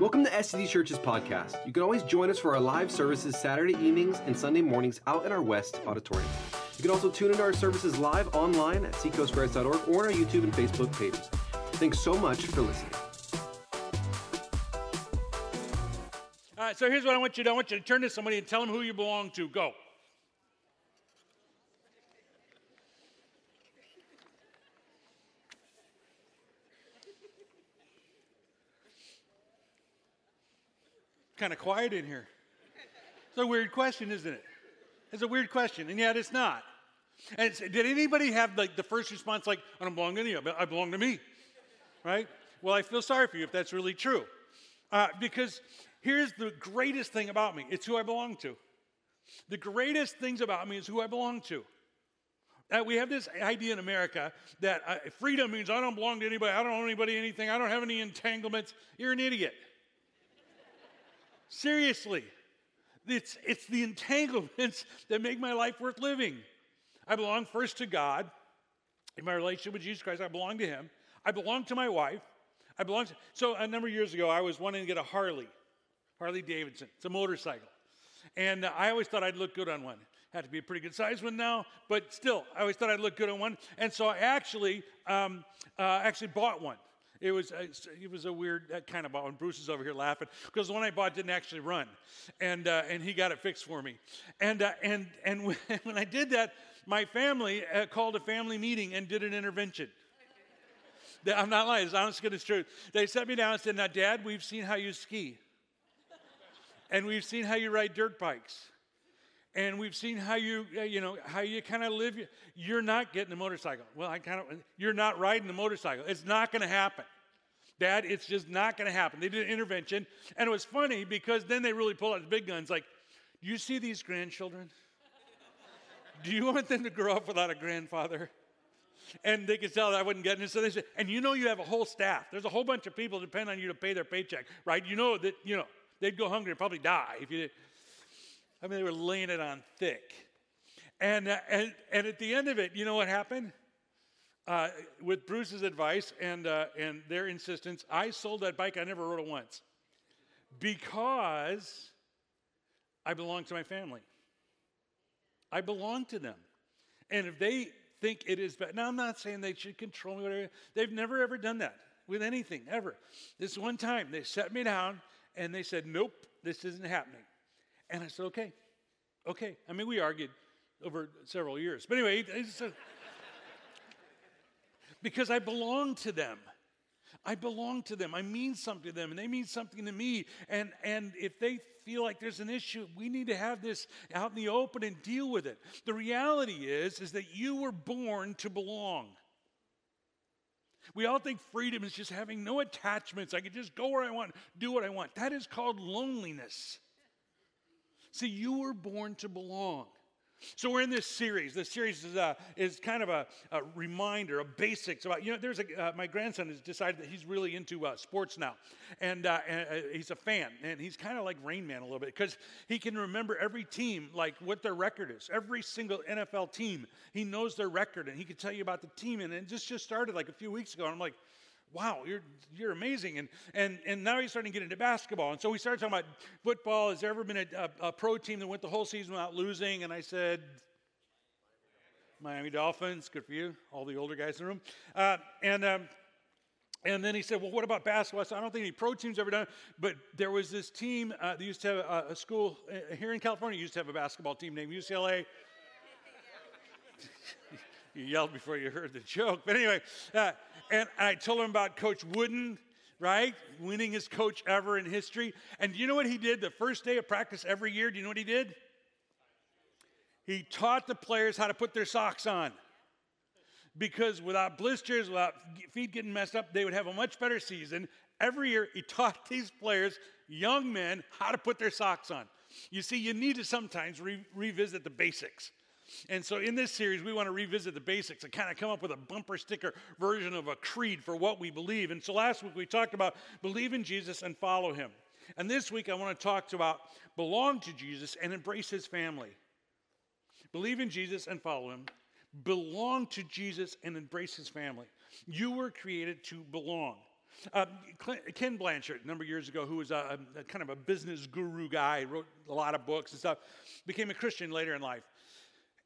Welcome to SCD Church's podcast. You can always join us for our live services Saturday evenings and Sunday mornings out in our West auditorium. You can also tune into our services live online at seacoastgrace.org or on our YouTube and Facebook pages. Thanks so much for listening. All right, so here's what I want you to do. I want you to turn to somebody and tell them who you belong to. Go. Kind of quiet in here. It's a weird question, isn't it? It's a weird question, and yet it's not. And it's, did anybody have like the first response like, I don't belong to you, I belong to me, right? Well, I feel sorry for you if that's really true, uh, because here's the greatest thing about me: it's who I belong to. The greatest things about me is who I belong to. Uh, we have this idea in America that uh, freedom means I don't belong to anybody, I don't owe anybody anything, I don't have any entanglements. You're an idiot. Seriously. It's, it's the entanglements that make my life worth living. I belong first to God. In my relationship with Jesus Christ, I belong to Him. I belong to my wife. I belong to. So a number of years ago, I was wanting to get a Harley, Harley Davidson. It's a motorcycle, and uh, I always thought I'd look good on one. Had to be a pretty good size one now, but still, I always thought I'd look good on one. And so I actually, um, uh, actually bought one. It was a, it was a weird kind of one. Bruce is over here laughing because the one I bought didn't actually run, and uh, and he got it fixed for me. And uh, and and when I did that, my family uh, called a family meeting and did an intervention. I'm not lying. It's honest to truth. They sat me down and said, "Now, Dad, we've seen how you ski, and we've seen how you ride dirt bikes." And we've seen how you uh, you know how you kind of live you're not getting a motorcycle well i kind of you're not riding the motorcycle it's not going to happen dad it's just not going to happen they did an intervention and it was funny because then they really pulled out the big guns like do you see these grandchildren do you want them to grow up without a grandfather and they could tell that I wasn't getting it. So they said, and you know you have a whole staff. There's a whole bunch of people depend on you to pay their paycheck, right? You know that, you know, they'd go hungry and probably die if you did. I mean, they were laying it on thick. And, uh, and, and at the end of it, you know what happened? Uh, with Bruce's advice and, uh, and their insistence, I sold that bike. I never rode it once because I belong to my family. I belong to them. And if they think it is bad, now I'm not saying they should control me, whatever. They've never ever done that with anything, ever. This one time, they set me down and they said, Nope, this isn't happening. And I said, okay, okay. I mean, we argued over several years. But anyway, said, because I belong to them. I belong to them. I mean something to them, and they mean something to me. And, and if they feel like there's an issue, we need to have this out in the open and deal with it. The reality is, is that you were born to belong. We all think freedom is just having no attachments. I can just go where I want, do what I want. That is called loneliness. See, you were born to belong. So we're in this series. This series is, uh, is kind of a, a, reminder, a basics about, you know, there's a, uh, my grandson has decided that he's really into uh, sports now. And, uh, and uh, he's a fan. And he's kind of like Rain Man a little bit because he can remember every team, like what their record is. Every single NFL team, he knows their record and he can tell you about the team. And it just, just started like a few weeks ago. And I'm like, wow, you're, you're amazing. And, and, and now he's starting to get into basketball. And so we started talking about football. Has there ever been a, a, a pro team that went the whole season without losing? And I said, Miami Dolphins, good for you, all the older guys in the room. Uh, and, um, and then he said, Well, what about basketball? So I don't think any pro teams ever done it. But there was this team uh, that used to have a, a school uh, here in California, used to have a basketball team named UCLA. you yelled before you heard the joke. But anyway, uh, and I told him about Coach Wooden, right? Winningest coach ever in history. And do you know what he did the first day of practice every year? Do you know what he did? He taught the players how to put their socks on. Because without blisters, without feet getting messed up, they would have a much better season. Every year, he taught these players, young men, how to put their socks on. You see, you need to sometimes re- revisit the basics. And so in this series, we want to revisit the basics and kind of come up with a bumper sticker version of a creed for what we believe. And so last week we talked about believe in Jesus and follow him. And this week I want to talk about belong to Jesus and embrace his family. Believe in Jesus and follow him. Belong to Jesus and embrace his family. You were created to belong. Uh, Ken Blanchard, a number of years ago, who was a, a, kind of a business guru guy, wrote a lot of books and stuff, became a Christian later in life.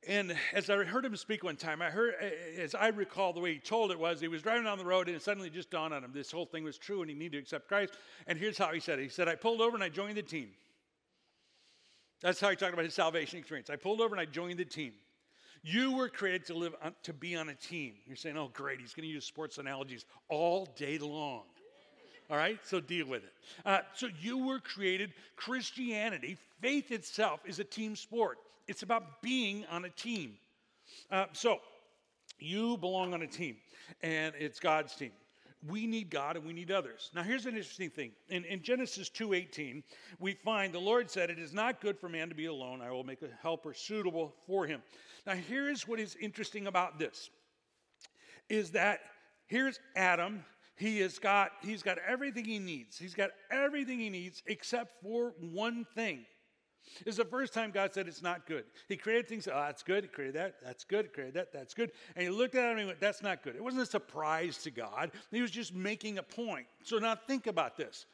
And as I heard him speak one time, I heard, as I recall, the way he told it was he was driving down the road and it suddenly just dawned on him this whole thing was true and he needed to accept Christ. And here's how he said it He said, I pulled over and I joined the team. That's how he talked about his salvation experience. I pulled over and I joined the team. You were created to live on, to be on a team. You're saying, oh, great, he's going to use sports analogies all day long. All right, so deal with it. Uh, so you were created, Christianity, faith itself is a team sport. It's about being on a team. Uh, so you belong on a team, and it's God's team. We need God and we need others. Now here's an interesting thing. In, in Genesis 2:18, we find the Lord said, It is not good for man to be alone. I will make a helper suitable for him. Now, here's what is interesting about this is that here's Adam. He has got, he's got everything he needs. He's got everything he needs except for one thing. It's the first time God said it's not good. He created things, oh, that's good. He created that, that's good. He created that, that's good. And he looked at it and he went, that's not good. It wasn't a surprise to God. He was just making a point. So now think about this.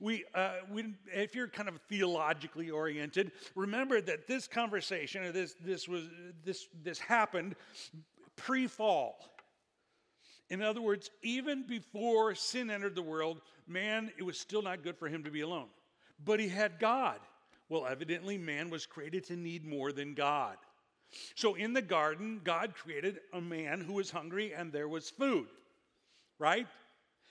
We, uh, we, if you're kind of theologically oriented, remember that this conversation or this, this, was, this, this happened pre fall. In other words, even before sin entered the world, man, it was still not good for him to be alone. But he had God. Well, evidently, man was created to need more than God. So in the garden, God created a man who was hungry and there was food, right?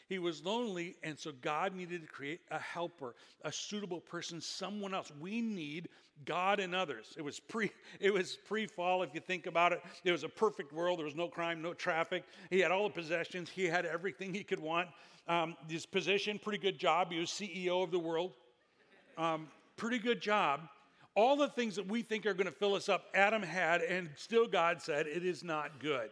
He was lonely, and so God needed to create a helper, a suitable person, someone else. We need God and others. It was pre it was pre-fall if you think about it. It was a perfect world. There was no crime, no traffic. He had all the possessions. He had everything he could want. Um, his position, pretty good job. He was CEO of the world. Um, pretty good job. All the things that we think are going to fill us up, Adam had, and still God said it is not good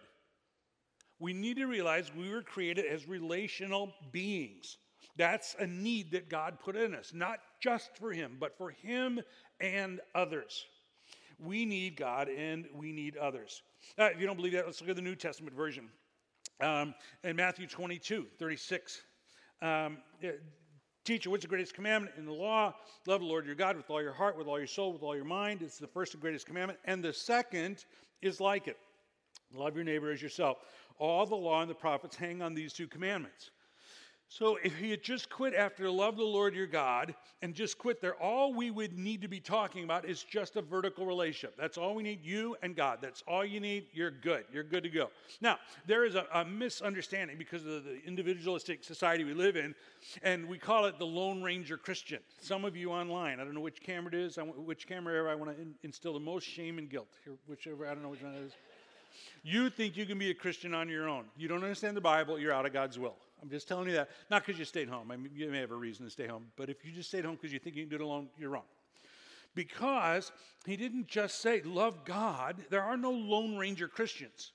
we need to realize we were created as relational beings. That's a need that God put in us, not just for Him, but for Him and others. We need God and we need others. Uh, if you don't believe that, let's look at the New Testament version. Um, in Matthew 22, 36. Um, Teacher, what's the greatest commandment in the law? Love the Lord your God with all your heart, with all your soul, with all your mind. It's the first and greatest commandment. And the second is like it love your neighbor as yourself all the law and the prophets hang on these two commandments. So if had just quit after love the Lord your God and just quit there, all we would need to be talking about is just a vertical relationship. That's all we need, you and God. That's all you need. You're good. You're good to go. Now, there is a, a misunderstanding because of the individualistic society we live in, and we call it the Lone Ranger Christian. Some of you online, I don't know which camera it is, which camera I want to instill the most shame and guilt. Whichever, I don't know which one it is. You think you can be a Christian on your own. You don't understand the Bible, you're out of God's will. I'm just telling you that. Not because you stayed home. I mean, you may have a reason to stay home. But if you just stayed home because you think you can do it alone, you're wrong. Because he didn't just say, love God. There are no Lone Ranger Christians.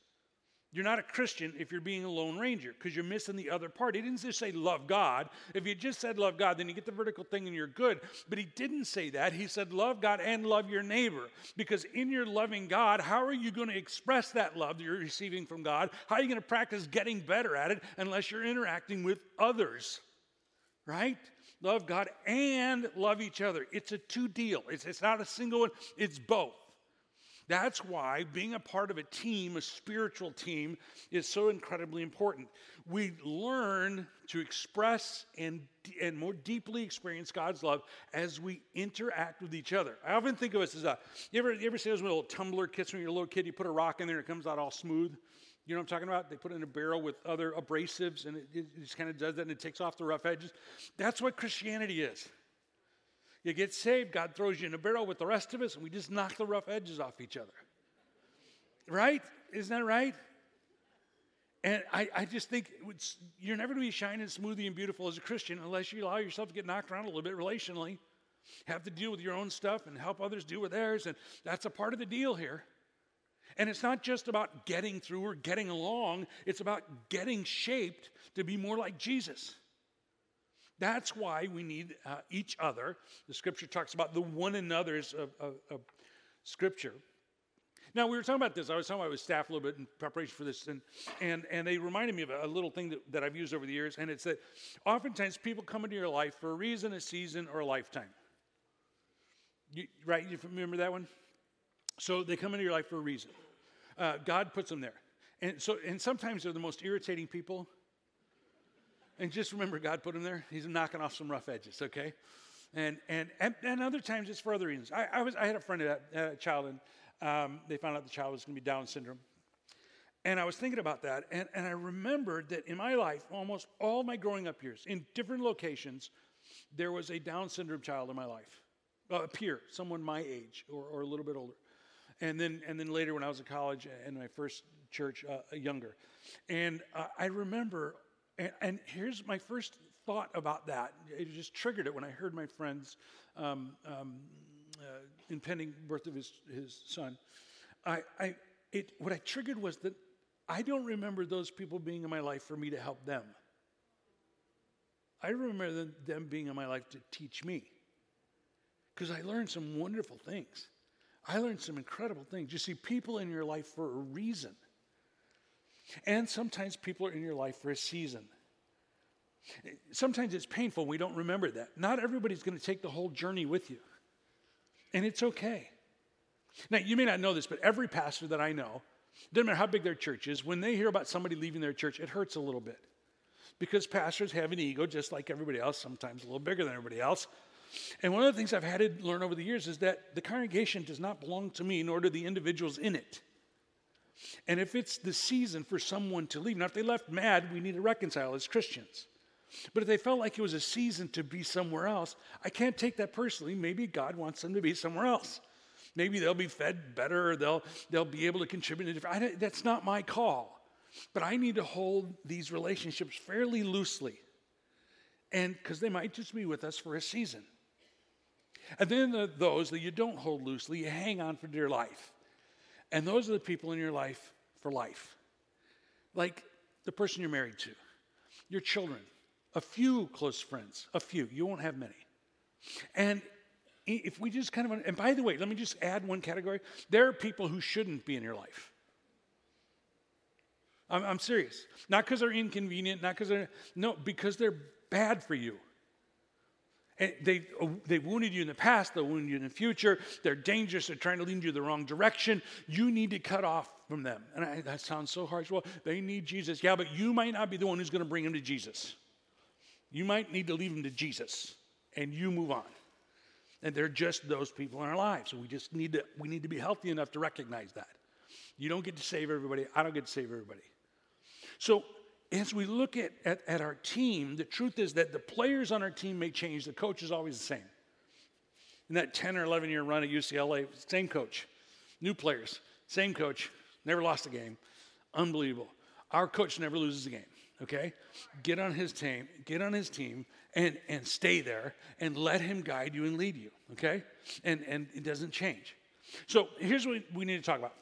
You're not a Christian if you're being a lone ranger because you're missing the other part. He didn't just say love God. If you just said love God, then you get the vertical thing and you're good. But he didn't say that. He said love God and love your neighbor. Because in your loving God, how are you going to express that love that you're receiving from God? How are you going to practice getting better at it unless you're interacting with others? Right? Love God and love each other. It's a two deal. It's, it's not a single one, it's both. That's why being a part of a team, a spiritual team, is so incredibly important. We learn to express and, and more deeply experience God's love as we interact with each other. I often think of us as a you ever, you ever see those little tumbler kits when you're a little kid? You put a rock in there and it comes out all smooth. You know what I'm talking about? They put it in a barrel with other abrasives and it, it just kind of does that and it takes off the rough edges. That's what Christianity is. You get saved, God throws you in a barrel with the rest of us, and we just knock the rough edges off each other. Right? Isn't that right? And I, I just think you're never going to be shining, smoothie, and beautiful as a Christian unless you allow yourself to get knocked around a little bit relationally, have to deal with your own stuff and help others deal with theirs. And that's a part of the deal here. And it's not just about getting through or getting along, it's about getting shaped to be more like Jesus. That's why we need uh, each other. The scripture talks about the one another's of, of, of scripture. Now we were talking about this. I was talking about with staff a little bit in preparation for this, and and and they reminded me of a, a little thing that, that I've used over the years, and it's that oftentimes people come into your life for a reason, a season, or a lifetime. You, right? You remember that one? So they come into your life for a reason. Uh, God puts them there, and so and sometimes they're the most irritating people. And just remember, God put him there. He's knocking off some rough edges. Okay. And, and, and, and other times it's for other reasons. I, I, was, I had a friend, a, a child, and um, they found out the child was going to be Down syndrome. And I was thinking about that, and, and I remembered that in my life, almost all my growing up years, in different locations, there was a Down syndrome child in my life, uh, a peer, someone my age or, or a little bit older. And then, and then later when I was in college and my first church, uh, younger. And uh, I remember, and, and, here's my first thought about that. It just triggered it when I heard my friends um, um, uh, impending birth of his, his son, I, I, it, what I triggered was that I don't remember those people being in my life for me to help them. I remember them, them being in my life to teach me. Because I learned some wonderful things. I learned some incredible things. You see, people in your life for a reason. And sometimes people are in your life for a season. Sometimes it's painful. We don't remember that. Not everybody's going to take the whole journey with you. And it's okay. Now, you may not know this, but every pastor that I know, doesn't matter how big their church is, when they hear about somebody leaving their church, it hurts a little bit. Because pastors have an ego just like everybody else, sometimes a little bigger than everybody else. And one of the things I've had to learn over the years is that the congregation does not belong to me, nor do the individuals in it. And if it's the season for someone to leave, now if they left mad, we need to reconcile as Christians. But if they felt like it was a season to be somewhere else, I can't take that personally. Maybe God wants them to be somewhere else. Maybe they'll be fed better, or they'll, they'll be able to contribute. In different, I, that's not my call. But I need to hold these relationships fairly loosely. And because they might just be with us for a season. And then the, those that you don't hold loosely, you hang on for dear life. And those are the people in your life for life. Like the person you're married to, your children, a few close friends, a few. You won't have many. And if we just kind of, and by the way, let me just add one category. There are people who shouldn't be in your life. I'm, I'm serious. Not because they're inconvenient, not because they're, no, because they're bad for you. And they, uh, they wounded you in the past, they'll wound you in the future. They're dangerous, they're trying to lead you the wrong direction. You need to cut off from them. And I, that sounds so harsh. Well, they need Jesus. Yeah, but you might not be the one who's going to bring them to Jesus. You might need to leave them to Jesus and you move on. And they're just those people in our lives. We just need to we need to be healthy enough to recognize that. You don't get to save everybody. I don't get to save everybody. So as we look at, at, at our team, the truth is that the players on our team may change. The coach is always the same. In that 10 or 11 year run at UCLA, same coach. New players, same coach, never lost a game. Unbelievable. Our coach never loses a game okay? Get on his team, get on his team and, and stay there and let him guide you and lead you, okay? And, and it doesn't change. So here's what we need to talk about.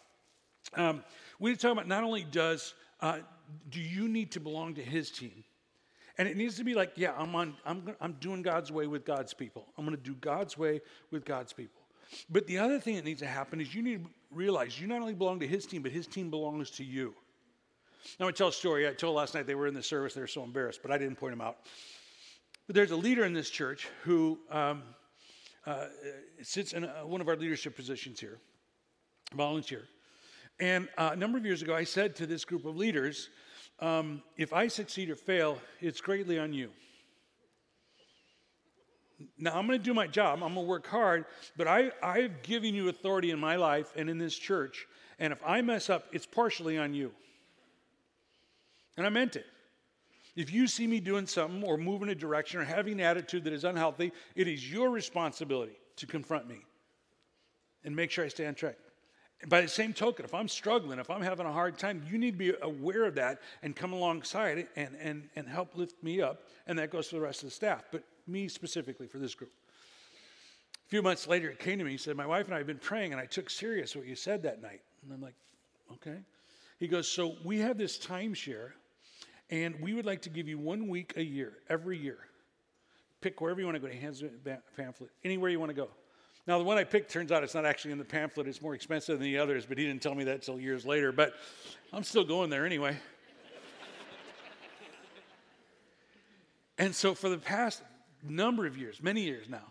Um, we need to talk about not only does, uh, do you need to belong to his team, and it needs to be like, yeah, I'm, on, I'm, I'm doing God's way with God's people. I'm going to do God's way with God's people. But the other thing that needs to happen is you need to realize you not only belong to his team, but his team belongs to you. Now, I tell a story. I told last night they were in the service. They were so embarrassed, but I didn't point them out. But there's a leader in this church who um, uh, sits in a, one of our leadership positions here, volunteer. And uh, a number of years ago, I said to this group of leaders, um, if I succeed or fail, it's greatly on you. Now, I'm going to do my job. I'm going to work hard, but I, I've given you authority in my life and in this church. And if I mess up, it's partially on you. And I meant it. If you see me doing something or moving a direction or having an attitude that is unhealthy, it is your responsibility to confront me and make sure I stay on track. By the same token, if I'm struggling, if I'm having a hard time, you need to be aware of that and come alongside it and, and, and help lift me up. And that goes for the rest of the staff, but me specifically for this group. A few months later, it came to me. He said, My wife and I have been praying, and I took serious what you said that night. And I'm like, Okay. He goes, So we have this timeshare and we would like to give you one week a year, every year. Pick wherever you want to go to hands pamphlet, anywhere you want to go. Now, the one I picked turns out it's not actually in the pamphlet. It's more expensive than the others, but he didn't tell me that until years later. But I'm still going there anyway. and so, for the past number of years, many years now,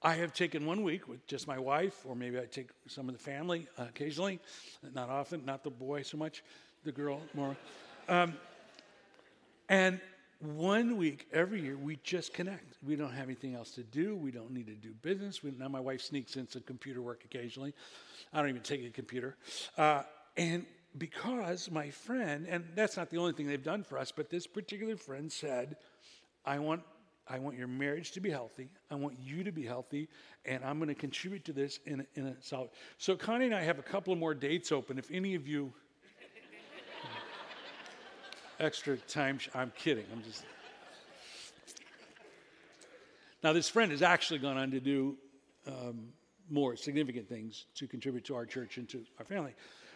I have taken one week with just my wife, or maybe I take some of the family uh, occasionally, not often, not the boy so much, the girl more. Um, and one week every year we just connect. We don't have anything else to do. We don't need to do business. We, now my wife sneaks in some computer work occasionally. I don't even take a computer. Uh, and because my friend and that's not the only thing they've done for us but this particular friend said i want i want your marriage to be healthy. I want you to be healthy and i'm going to contribute to this in a, in a solid so connie and i have a couple more dates open. If any of you extra time. I'm kidding. I'm just. Now, this friend has actually gone on to do um, more significant things to contribute to our church and to our family.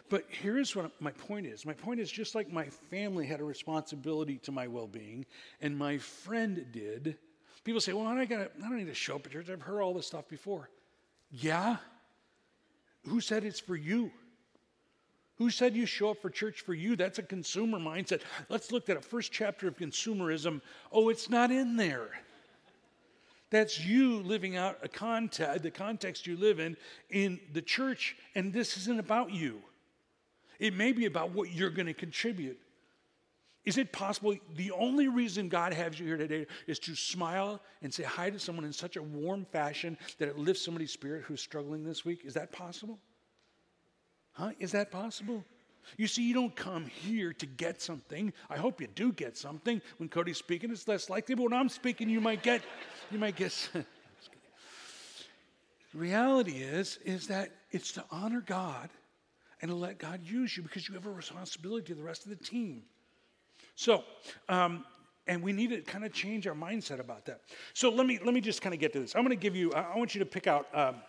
But here's what my point is my point is just like my family had a responsibility to my well being, and my friend did. People say, well, I, gotta, I don't need to show up at church. I've heard all this stuff before. Yeah? Who said it's for you? Who said you show up for church for you? That's a consumer mindset. Let's look at a first chapter of consumerism. Oh, it's not in there. That's you living out a context, the context you live in in the church, and this isn't about you. It may be about what you're going to contribute. Is it possible the only reason God has you here today is to smile and say hi to someone in such a warm fashion that it lifts somebody's spirit who's struggling this week? Is that possible? Huh? Is that possible? You see, you don't come here to get something. I hope you do get something. When Cody's speaking, it's less likely, but when I'm speaking, you might get, you might get. the reality is, is that it's to honor God and to let God use you because you have a responsibility to the rest of the team. So, um, and we need to kind of change our mindset about that. So let me let me just kind of get to this. I'm going to give you. I want you to pick out. Um,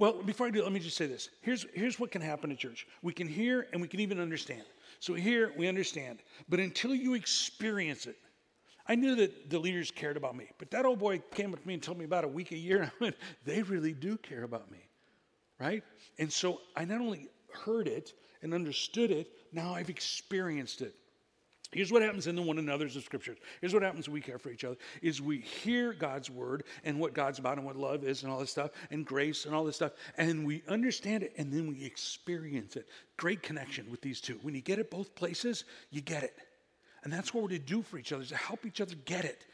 well, before I do, let me just say this. Here's, here's what can happen at church we can hear and we can even understand. So, hear, we understand. But until you experience it, I knew that the leaders cared about me. But that old boy came up to me and told me about a week a year. I went, they really do care about me. Right? And so I not only heard it and understood it, now I've experienced it. Here's what happens in the one another's of scriptures. Here's what happens when we care for each other is we hear God's word and what God's about and what love is and all this stuff and grace and all this stuff and we understand it and then we experience it. Great connection with these two. When you get it both places, you get it. And that's what we're to do for each other is to help each other get it.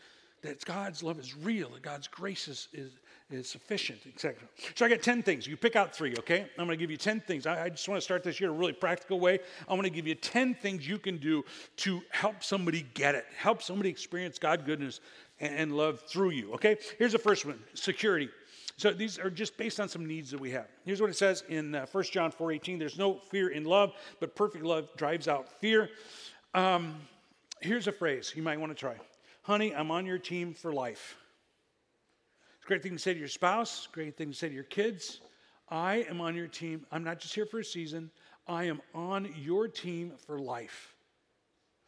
That God's love is real, that God's grace is, is, is sufficient, etc. So I got 10 things. You pick out three, okay? I'm going to give you 10 things. I, I, just want to start this year a really practical way. I want to give you 10 things you can do to help somebody get it, help somebody experience God goodness and, and love through you, okay? Here's the first one security. So these are just based on some needs that we have. Here's what it says in uh, 1 John 4:18. There's no fear in love, but perfect love drives out fear. Um, here's a phrase you might want to try. Honey, I'm on your team for life. Great thing to say to your spouse, great thing to say to your kids. I am on your team. I'm not just here for a season, I am on your team for life.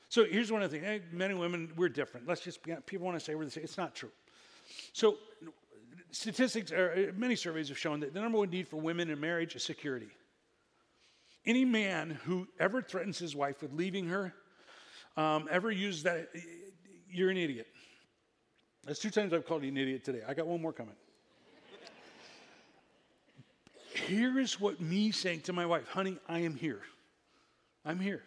So here's one of the things hey, men and women, we're different. Let's just, be, people want to say we're the same. It's not true. So statistics, many surveys have shown that the number one need for women in marriage is security. Any man who ever threatens his wife with leaving her, um, ever uses that, you're an idiot. That's two times I've called you an idiot today. I got one more coming. here is what me saying to my wife, honey, I am here. I'm here.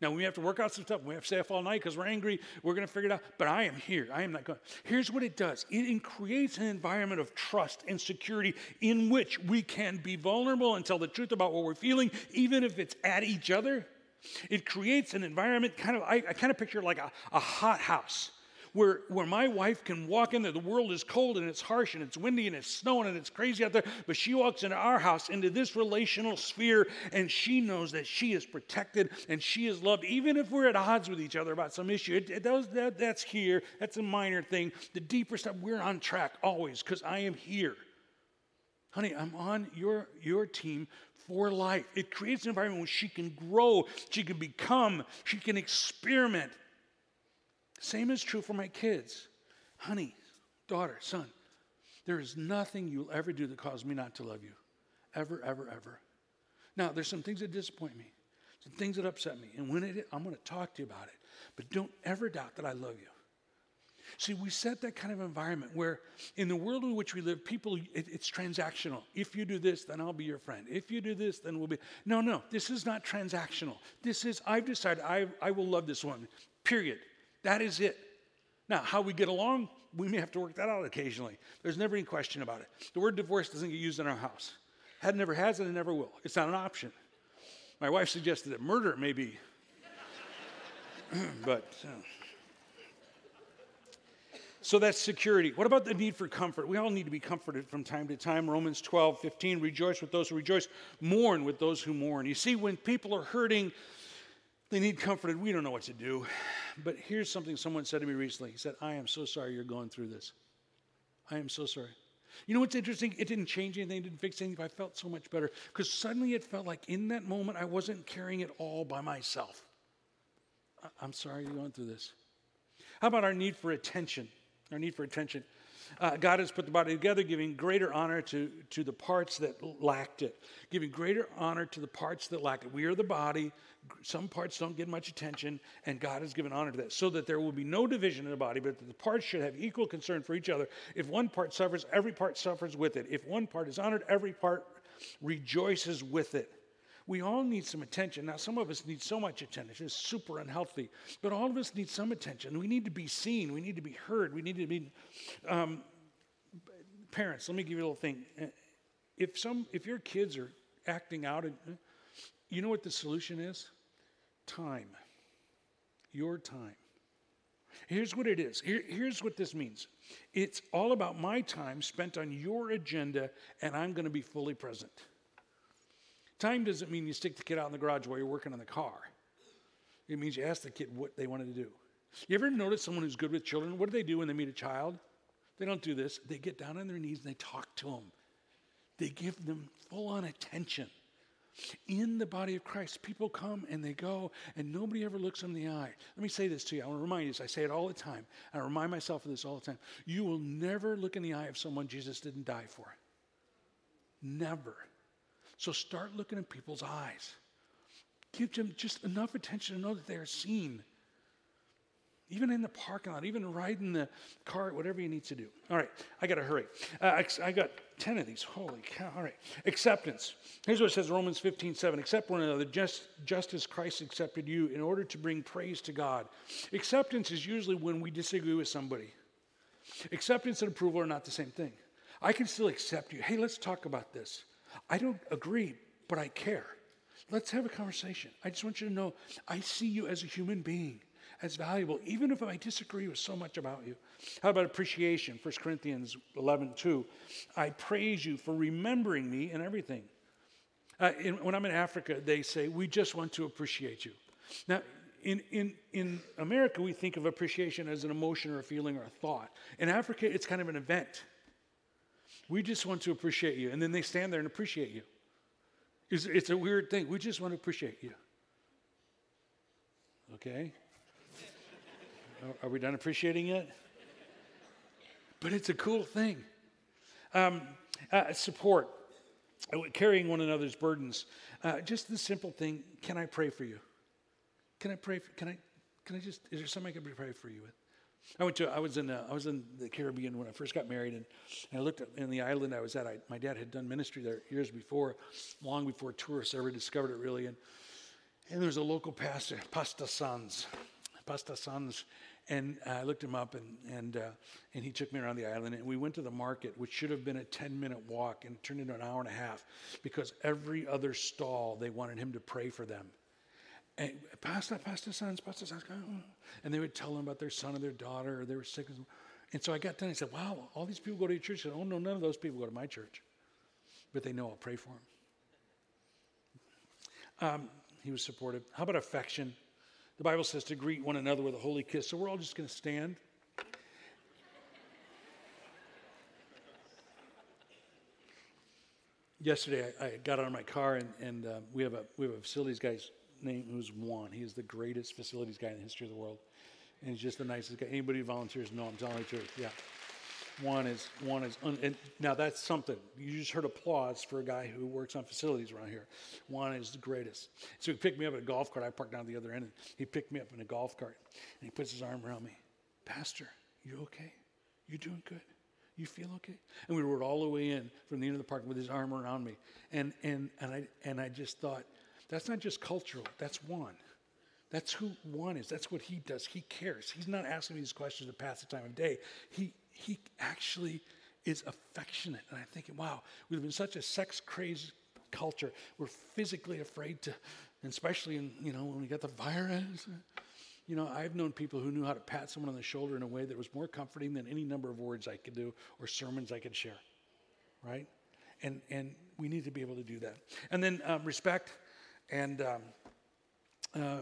Now, we have to work out some stuff. We have to stay up all night because we're angry. We're going to figure it out. But I am here. I am not going. Here's what it does it creates an environment of trust and security in which we can be vulnerable and tell the truth about what we're feeling, even if it's at each other. It creates an environment, kind of, I, I kind of picture like a, a hot house where, where my wife can walk in there. The world is cold and it's harsh and it's windy and it's snowing and it's crazy out there. But she walks into our house, into this relational sphere, and she knows that she is protected and she is loved, even if we're at odds with each other about some issue. It, it, that, that's here. That's a minor thing. The deeper stuff, we're on track always because I am here. Honey, I'm on your, your team for life. It creates an environment where she can grow, she can become, she can experiment. Same is true for my kids. Honey, daughter, son. There is nothing you'll ever do that causes me not to love you. Ever, ever, ever. Now, there's some things that disappoint me, some things that upset me. And when it, I'm going to talk to you about it. But don't ever doubt that I love you. See, we set that kind of environment where in the world in which we live, people, it, it's transactional. If you do this, then I'll be your friend. If you do this, then we'll be. No, no, this is not transactional. This is, I've decided I, I will love this one, period. That is it. Now, how we get along, we may have to work that out occasionally. There's never any question about it. The word divorce doesn't get used in our house. Had never has and it never will. It's not an option. My wife suggested that murder may be, but. Uh, so that's security. What about the need for comfort? We all need to be comforted from time to time. Romans 12, 15, rejoice with those who rejoice, mourn with those who mourn. You see, when people are hurting, they need comforted. We don't know what to do. But here's something someone said to me recently. He said, I am so sorry you're going through this. I am so sorry. You know what's interesting? It didn't change anything, it didn't fix anything, but I felt so much better because suddenly it felt like in that moment I wasn't carrying it all by myself. I'm sorry you're going through this. How about our need for attention? Our need for attention. Uh, God has put the body together, giving greater honor to, to the parts that lacked it, giving greater honor to the parts that lack it. We are the body. Some parts don't get much attention, and God has given honor to that, so that there will be no division in the body, but that the parts should have equal concern for each other. If one part suffers, every part suffers with it. If one part is honored, every part rejoices with it. We all need some attention. Now, some of us need so much attention, it's super unhealthy, but all of us need some attention. We need to be seen, we need to be heard, we need to be. Um, parents, let me give you a little thing. If, some, if your kids are acting out, you know what the solution is? Time. Your time. Here's what it is. Here, here's what this means it's all about my time spent on your agenda, and I'm going to be fully present. Time doesn't mean you stick the kid out in the garage while you're working on the car. It means you ask the kid what they wanted to do. You ever notice someone who's good with children? What do they do when they meet a child? They don't do this. They get down on their knees and they talk to them. They give them full on attention. In the body of Christ, people come and they go, and nobody ever looks them in the eye. Let me say this to you. I want to remind you this. I say it all the time. I remind myself of this all the time. You will never look in the eye of someone Jesus didn't die for. Never. So start looking in people's eyes. Give them just enough attention to know that they are seen. Even in the parking lot, even riding the car, whatever you need to do. All right, I got to hurry. Uh, I got 10 of these. Holy cow. All right. Acceptance. Here's what it says Romans 15, 7. Accept one another just, just as Christ accepted you in order to bring praise to God. Acceptance is usually when we disagree with somebody. Acceptance and approval are not the same thing. I can still accept you. Hey, let's talk about this. I don't agree, but I care. Let's have a conversation. I just want you to know I see you as a human being, as valuable, even if I disagree with so much about you. How about appreciation? 1 Corinthians 11, 2. I praise you for remembering me and everything. Uh, in, when I'm in Africa, they say, We just want to appreciate you. Now, in, in, in America, we think of appreciation as an emotion or a feeling or a thought. In Africa, it's kind of an event. We just want to appreciate you. And then they stand there and appreciate you. It's, it's a weird thing. We just want to appreciate you. Okay? Are we done appreciating yet? But it's a cool thing. Um, uh, support, uh, carrying one another's burdens. Uh, just the simple thing can I pray for you? Can I pray? For, can I? Can I just? Is there something I can pray for you with? I went to, I was in, uh, I was in the Caribbean when I first got married, and, and I looked at in the island I was at. I, my dad had done ministry there years before, long before tourists ever discovered it really. And and there was a local pastor, Pastor Sans, Pastor Sans, and I looked him up, and and uh, and he took me around the island, and we went to the market, which should have been a ten minute walk, and turned into an hour and a half, because every other stall they wanted him to pray for them. And pastor, pastor sons, pastor sons, and they would tell them about their son or their daughter or they were sick. And so I got done. I said, wow, all these people go to your church. I said, oh, no, none of those people go to my church. But they know I'll pray for them. Um, he was supportive. How about affection? The Bible says to greet one another with a holy kiss. So we're all just going to stand. Yesterday, I, I, got out of my car and, and uh, we have a we have a facilities guys name who's Juan. He is the greatest facilities guy in the history of the world. And he's just the nicest guy. Anybody who volunteers no, I'm telling the truth. Yeah. Juan is Juan is un, and now that's something. You just heard applause for a guy who works on facilities around here. Juan is the greatest. So he picked me up in a golf cart. I parked down at the other end. And he picked me up in a golf cart and he puts his arm around me. Pastor, you okay? You doing good? You feel okay? And we rode all the way in from the end of the park with his arm around me. And and and I and I just thought, that's not just cultural. That's Juan. That's who Juan is. That's what he does. He cares. He's not asking me these questions to pass the time of day. He he actually is affectionate. And I'm thinking, wow, we live in such a sex crazed culture. We're physically afraid to, especially in, you know, when we got the virus. You know, I've known people who knew how to pat someone on the shoulder in a way that was more comforting than any number of words I could do or sermons I could share. Right? And, and we need to be able to do that. And then um, respect. And um, uh,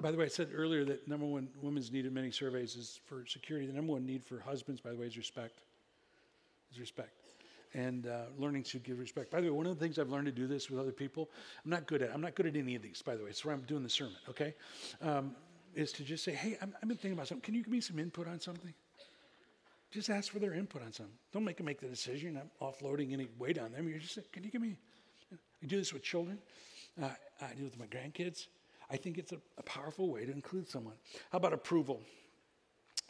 by the way, I said earlier that number one women's need in many surveys is for security. The number one need for husbands, by the way, is respect. Is respect. And uh, learning to give respect. By the way, one of the things I've learned to do this with other people, I'm not good at. I'm not good at any of these, by the way. It's where I'm doing the sermon. Okay, um, is to just say, hey, i have been thinking about something. Can you give me some input on something? Just ask for their input on something. Don't make them make the decision. I'm offloading any weight on them. You're just can you give me? I do this with children. Uh, I do with my grandkids. I think it's a, a powerful way to include someone. How about approval?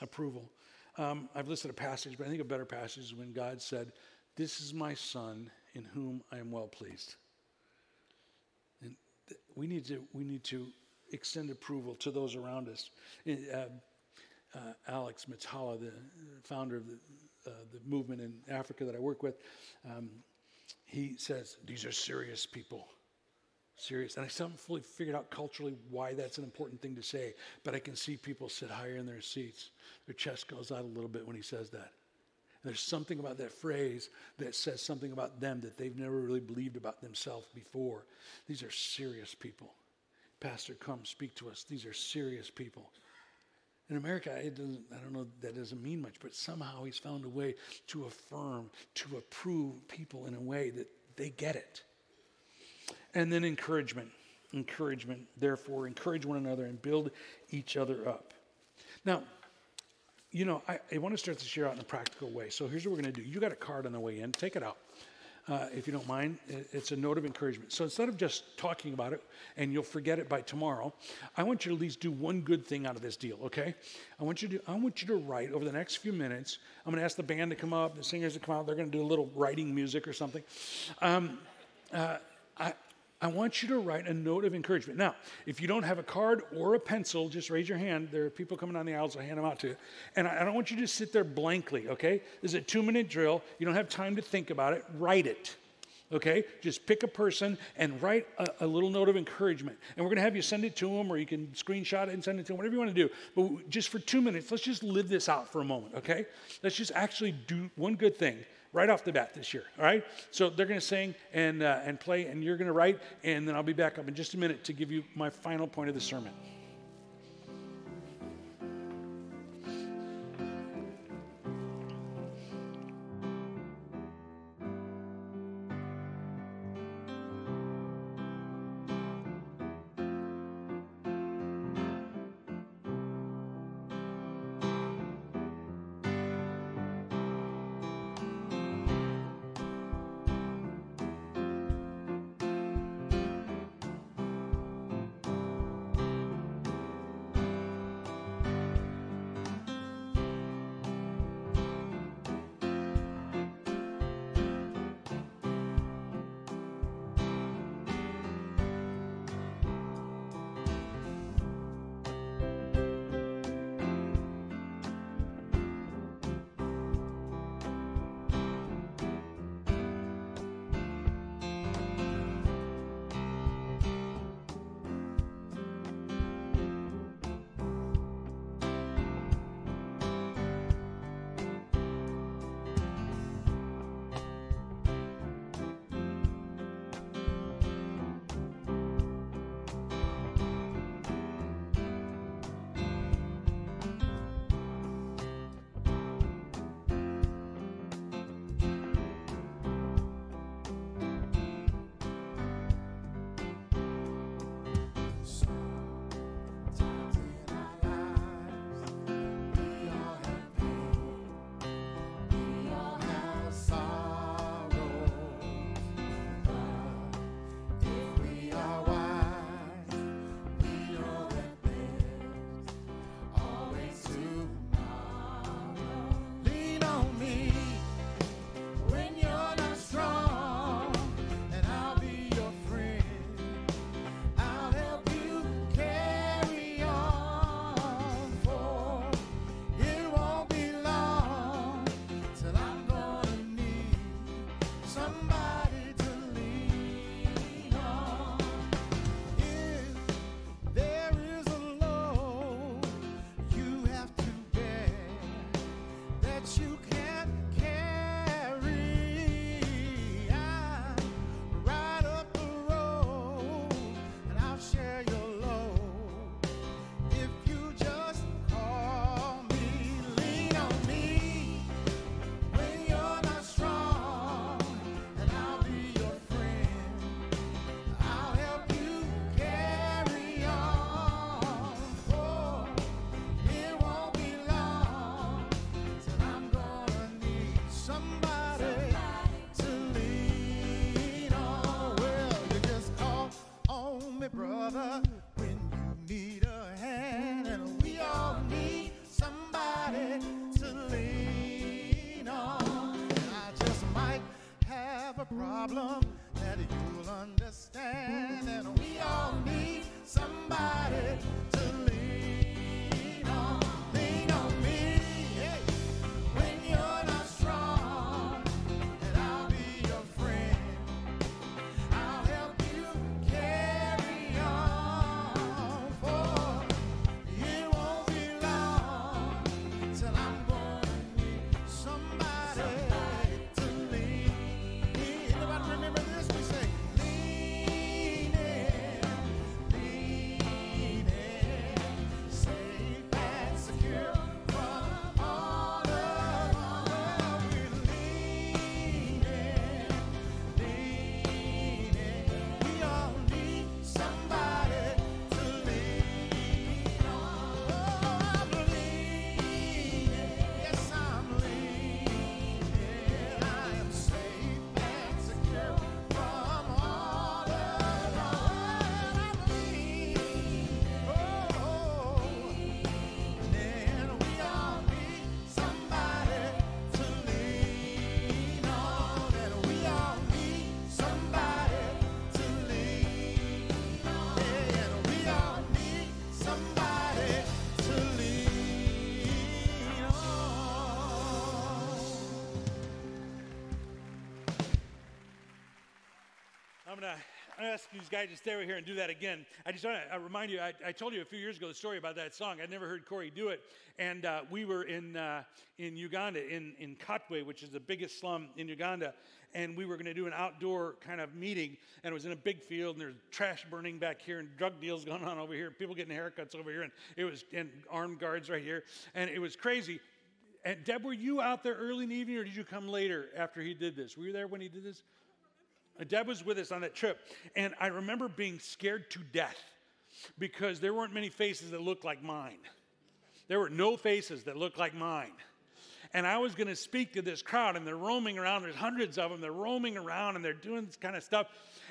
Approval. Um, I've listed a passage, but I think a better passage is when God said, This is my son in whom I am well pleased. And th- we, need to, we need to extend approval to those around us. Uh, uh, Alex Matala, the founder of the, uh, the movement in Africa that I work with, um, he says, These are serious people serious. And I still haven't fully figured out culturally why that's an important thing to say, but I can see people sit higher in their seats. Their chest goes out a little bit when he says that. And there's something about that phrase that says something about them that they've never really believed about themselves before. These are serious people. Pastor, come speak to us. These are serious people. In America, I don't know, that doesn't mean much, but somehow he's found a way to affirm, to approve people in a way that they get it. And then encouragement. Encouragement. Therefore, encourage one another and build each other up. Now, you know, I, I want to start this year out in a practical way. So here's what we're going to do. You got a card on the way in. Take it out. Uh, if you don't mind. It's a note of encouragement. So instead of just talking about it and you'll forget it by tomorrow, I want you to at least do one good thing out of this deal, okay? I want you to, I want you to write over the next few minutes. I'm going to ask the band to come up, the singers to come out. They're going to do a little writing music or something. Um, uh, I, want you to write a note of encouragement. Now, if you don't have a card or a pencil, just raise your hand. There are people coming down the aisles. I'll hand them out to you. And I, I don't want you to sit there blankly, okay? This is a two minute drill. You don't have time to think about it. Write it, okay? Just pick a person and write a, a little note of encouragement. And we're going to have you send it to them or you can screenshot it and send it to them, whatever you want to do. But just for two minutes, let's just live this out for a moment, okay? Let's just actually do one good thing right off the bat this year. All right? So they're going to sing and, uh, and play, and you're going to write, and then I'll be back up in just a minute to give you my final point of the sermon. I'm gonna ask these guys to stay over here and do that again. I just want to remind you. I, I told you a few years ago the story about that song. I'd never heard Corey do it, and uh, we were in uh, in Uganda in in Katwe, which is the biggest slum in Uganda, and we were going to do an outdoor kind of meeting, and it was in a big field, and there's trash burning back here, and drug deals going on over here, people getting haircuts over here, and it was and armed guards right here, and it was crazy. And Deb, were you out there early in the evening, or did you come later after he did this? Were you there when he did this? Deb was with us on that trip, and I remember being scared to death because there weren't many faces that looked like mine. There were no faces that looked like mine. And I was going to speak to this crowd, and they're roaming around. There's hundreds of them. They're roaming around, and they're doing this kind of stuff.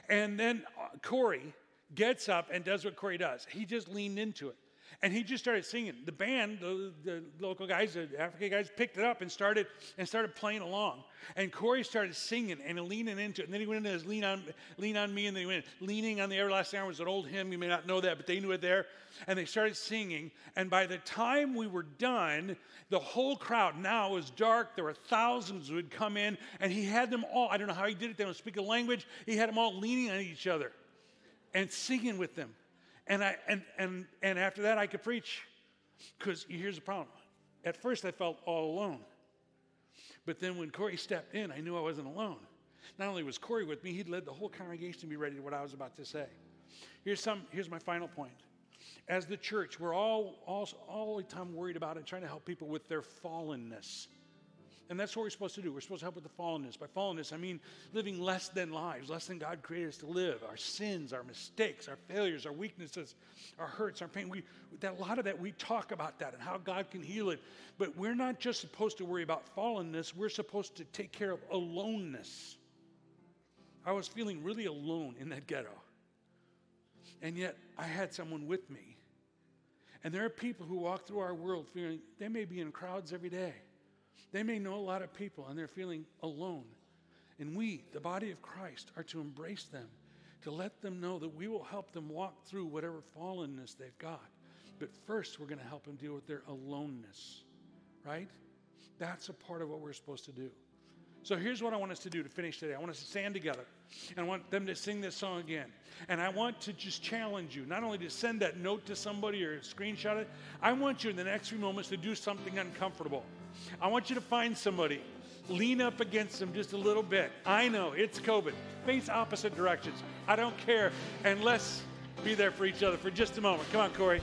And then uh, Corey gets up and does what Corey does. He just leaned into it. And he just started singing. The band, the, the local guys, the African guys, picked it up and started and started playing along. And Corey started singing and leaning into it. And then he went into his lean on, lean on me, and then he went leaning on the everlasting arm was an old hymn. You may not know that, but they knew it there. And they started singing. And by the time we were done, the whole crowd now was dark. There were thousands who had come in, and he had them all. I don't know how he did it. They don't speak a language. He had them all leaning on each other and singing with them. And, I, and, and, and after that, I could preach. Because here's the problem. At first, I felt all alone. But then when Corey stepped in, I knew I wasn't alone. Not only was Corey with me, he'd led the whole congregation to be ready to what I was about to say. Here's, some, here's my final point. As the church, we're all, all, all the time worried about and trying to help people with their fallenness. And that's what we're supposed to do. We're supposed to help with the fallenness. By fallenness, I mean living less than lives, less than God created us to live. Our sins, our mistakes, our failures, our weaknesses, our hurts, our pain. We, that, a lot of that, we talk about that and how God can heal it. But we're not just supposed to worry about fallenness, we're supposed to take care of aloneness. I was feeling really alone in that ghetto. And yet, I had someone with me. And there are people who walk through our world feeling they may be in crowds every day. They may know a lot of people and they're feeling alone. And we, the body of Christ, are to embrace them, to let them know that we will help them walk through whatever fallenness they've got. But first, we're going to help them deal with their aloneness, right? That's a part of what we're supposed to do. So here's what I want us to do to finish today. I want us to stand together and I want them to sing this song again. And I want to just challenge you, not only to send that note to somebody or screenshot it, I want you in the next few moments to do something uncomfortable. I want you to find somebody. Lean up against them just a little bit. I know it's COVID. Face opposite directions. I don't care. And let's be there for each other for just a moment. Come on, Corey.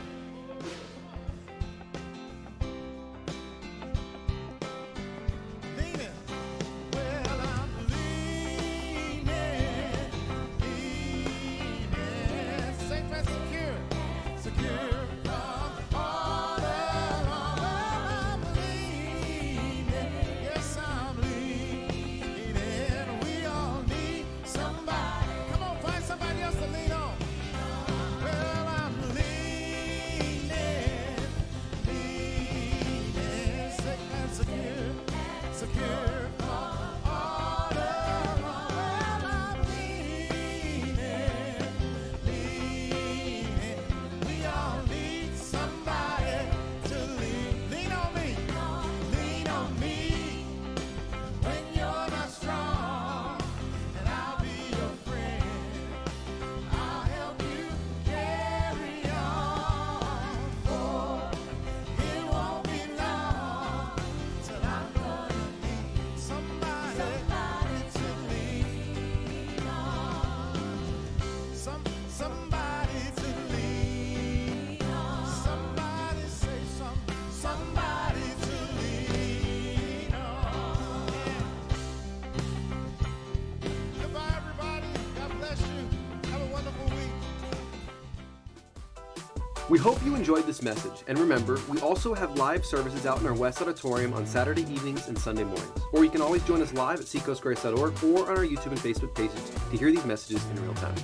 We hope you enjoyed this message, and remember, we also have live services out in our West Auditorium on Saturday evenings and Sunday mornings. Or you can always join us live at seacoastgrace.org or on our YouTube and Facebook pages to hear these messages in real time.